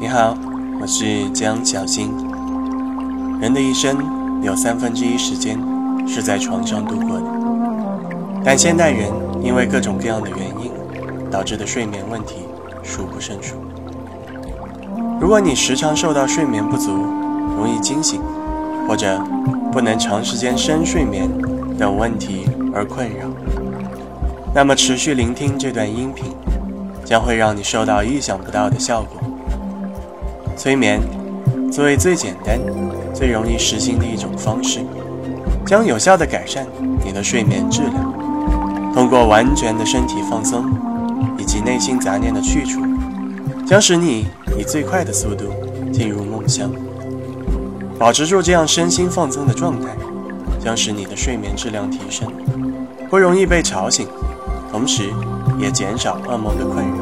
你好，我是江小新。人的一生有三分之一时间是在床上度过的，但现代人因为各种各样的原因导致的睡眠问题数不胜数。如果你时常受到睡眠不足、容易惊醒，或者不能长时间深睡眠等问题而困扰，那么持续聆听这段音频，将会让你收到意想不到的效果。催眠作为最简单、最容易实行的一种方式，将有效地改善你的睡眠质量。通过完全的身体放松以及内心杂念的去除，将使你以最快的速度进入梦乡。保持住这样身心放松的状态，将使你的睡眠质量提升，不容易被吵醒，同时也减少噩梦的困扰，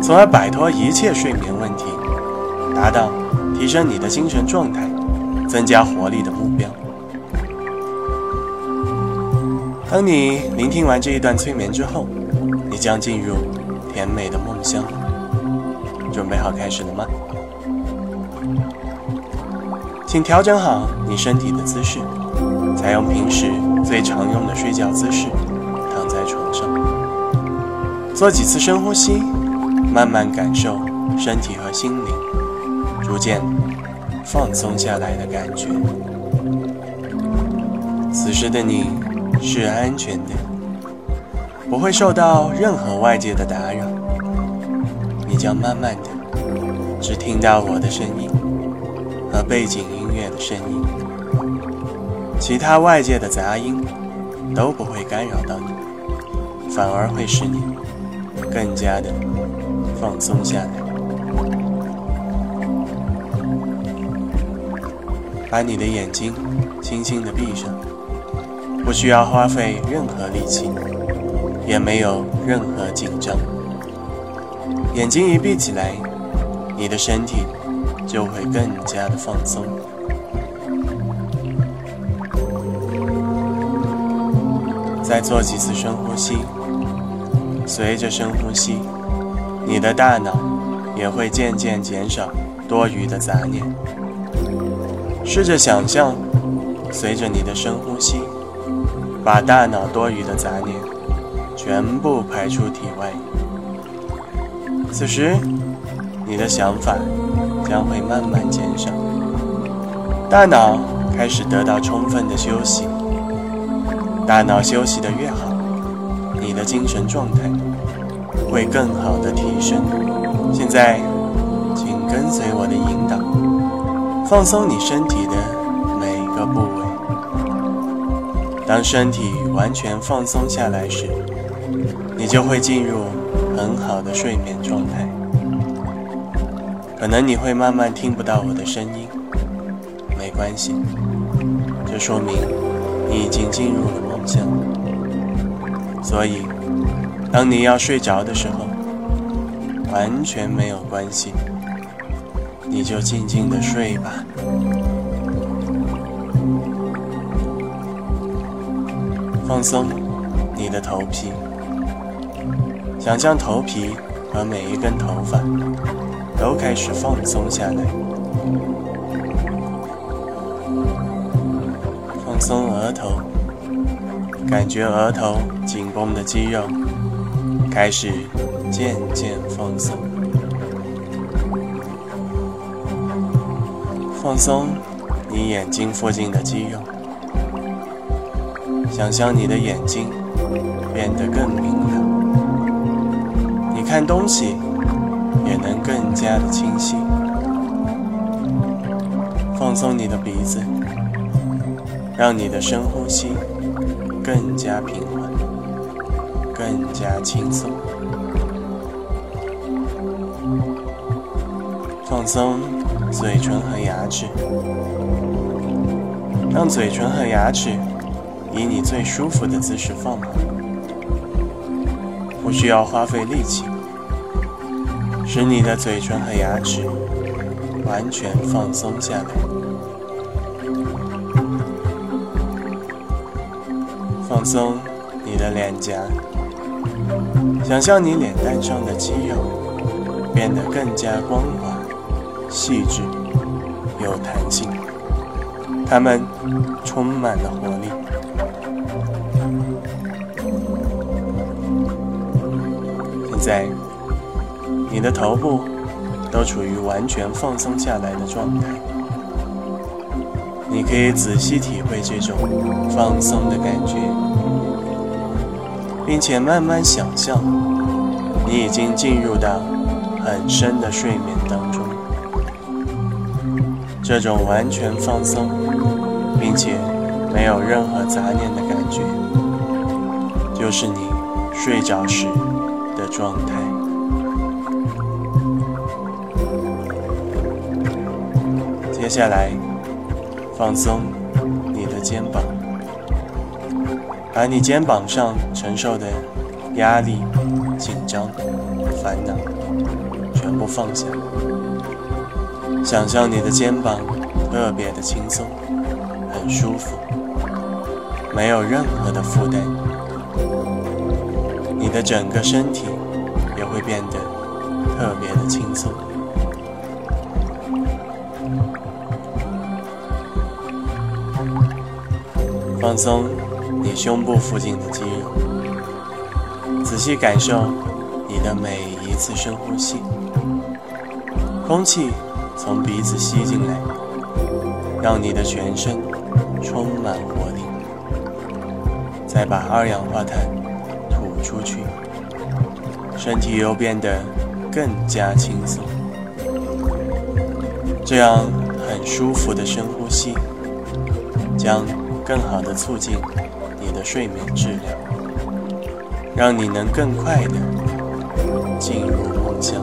从而摆脱一切睡眠问题，达到提升你的精神状态、增加活力的目标。当你聆听完这一段催眠之后，你将进入甜美的梦乡。准备好开始了吗？请调整好你身体的姿势，采用平时最常用的睡觉姿势，躺在床上，做几次深呼吸，慢慢感受身体和心灵逐渐放松下来的感觉。此时的你是安全的，不会受到任何外界的打扰，你将慢慢的只听到我的声音和背景音。乐的声音，其他外界的杂音都不会干扰到你，反而会使你更加的放松下来。把你的眼睛轻轻的闭上，不需要花费任何力气，也没有任何紧张。眼睛一闭起来，你的身体就会更加的放松。再做几次深呼吸，随着深呼吸，你的大脑也会渐渐减少多余的杂念。试着想象，随着你的深呼吸，把大脑多余的杂念全部排出体外。此时，你的想法将会慢慢减少，大脑开始得到充分的休息。大脑休息的越好，你的精神状态会更好的提升。现在，请跟随我的引导，放松你身体的每个部位。当身体完全放松下来时，你就会进入很好的睡眠状态。可能你会慢慢听不到我的声音，没关系，这说明你已经进入了梦乡。所以，当你要睡着的时候，完全没有关系，你就静静的睡吧。放松你的头皮，想象头皮和每一根头发都开始放松下来。放松额头。感觉额头紧绷的肌肉开始渐渐放松，放松你眼睛附近的肌肉，想象你的眼睛变得更明亮，你看东西也能更加的清晰。放松你的鼻子，让你的深呼吸。更加平缓，更加轻松。放松嘴唇和牙齿，让嘴唇和牙齿以你最舒服的姿势放好，不需要花费力气，使你的嘴唇和牙齿完全放松下来。放松的脸颊，想象你脸蛋上的肌肉变得更加光滑、细致、有弹性，它们充满了活力。现在，你的头部都处于完全放松下来的状态，你可以仔细体会这种放松的感觉。并且慢慢想象，你已经进入到很深的睡眠当中。这种完全放松，并且没有任何杂念的感觉，就是你睡着时的状态。接下来，放松你的肩膀。把你肩膀上承受的压力、紧张、烦恼全部放下，想象你的肩膀特别的轻松，很舒服，没有任何的负担，你的整个身体也会变得特别的轻松，放松。你胸部附近的肌肉，仔细感受你的每一次深呼吸，空气从鼻子吸进来，让你的全身充满活力，再把二氧化碳吐出去，身体又变得更加轻松。这样很舒服的深呼吸，将更好的促进。的睡眠质量，让你能更快的进入梦乡。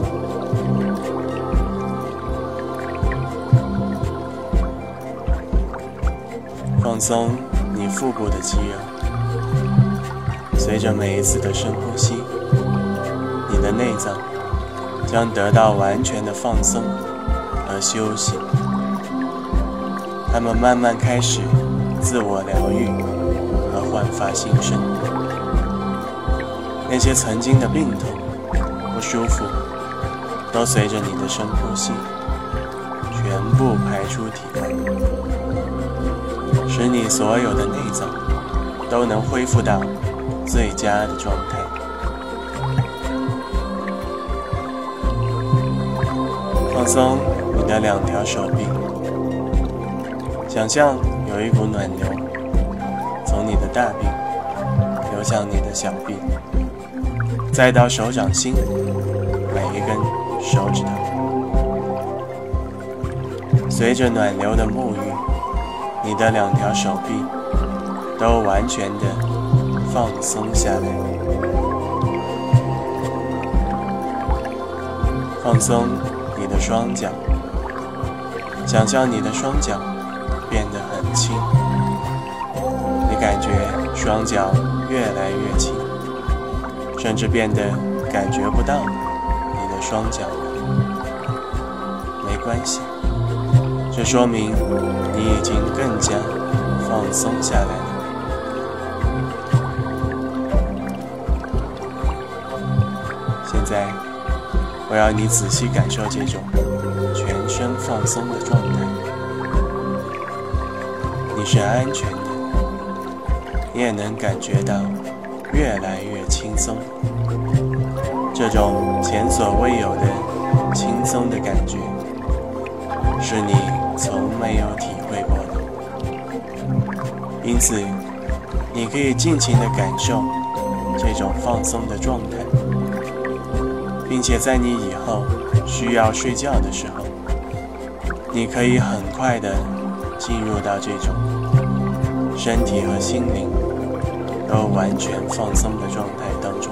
放松你腹部的肌肉，随着每一次的深呼吸，你的内脏将得到完全的放松和休息，它们慢慢开始自我疗愈。焕发新生，那些曾经的病痛、不舒服，都随着你的深呼吸全部排出体外，使你所有的内脏都能恢复到最佳的状态。放松你的两条手臂，想象有一股暖流。大臂流向你的小臂，再到手掌心每一根手指头，随着暖流的沐浴，你的两条手臂都完全的放松下来，放松你的双脚，想象你的双脚变得很轻。感觉双脚越来越轻，甚至变得感觉不到你的双脚了。没关系，这说明你已经更加放松下来了。现在，我要你仔细感受这种全身放松的状态。你是安全的。你也能感觉到越来越轻松，这种前所未有的轻松的感觉，是你从没有体会过的。因此，你可以尽情的感受这种放松的状态，并且在你以后需要睡觉的时候，你可以很快的进入到这种身体和心灵。都完全放松的状态当中。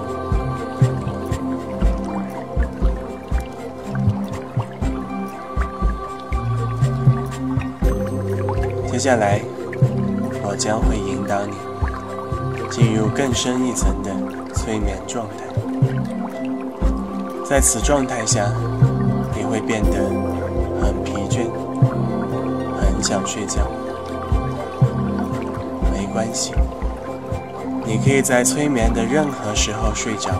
接下来，我将会引导你进入更深一层的催眠状态。在此状态下，你会变得很疲倦，很想睡觉。没关系。你可以在催眠的任何时候睡着，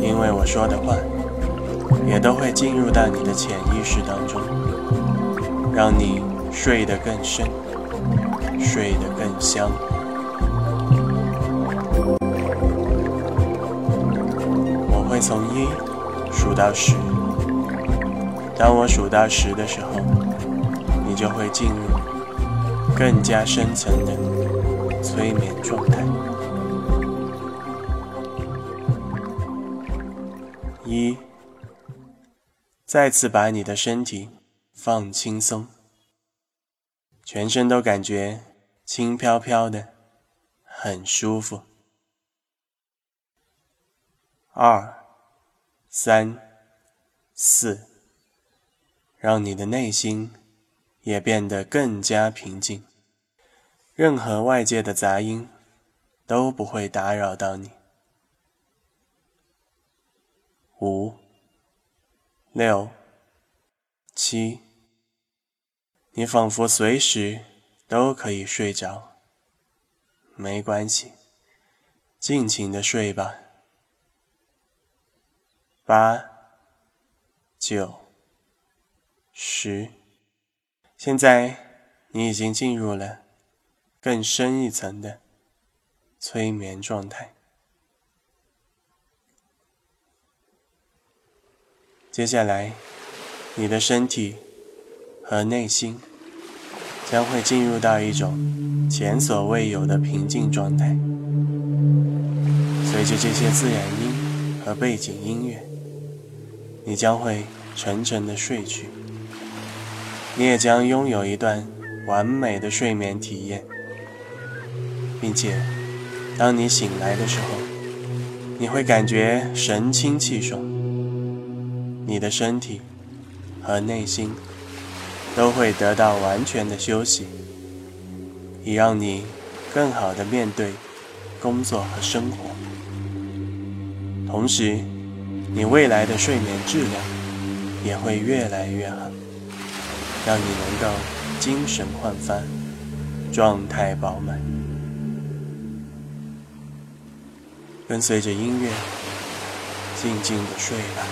因为我说的话也都会进入到你的潜意识当中，让你睡得更深，睡得更香。我会从一数到十，当我数到十的时候，你就会进入更加深层的。催眠状态。一，再次把你的身体放轻松，全身都感觉轻飘飘的，很舒服。二，三，四，让你的内心也变得更加平静。任何外界的杂音都不会打扰到你。五、六、七，你仿佛随时都可以睡着，没关系，尽情的睡吧。八、九、十，现在你已经进入了。更深一层的催眠状态。接下来，你的身体和内心将会进入到一种前所未有的平静状态。随着这些自然音和背景音乐，你将会沉沉的睡去。你也将拥有一段完美的睡眠体验。并且，当你醒来的时候，你会感觉神清气爽，你的身体和内心都会得到完全的休息，以让你更好的面对工作和生活。同时，你未来的睡眠质量也会越来越好，让你能够精神焕发，状态饱满。跟随着音乐，静静的睡吧。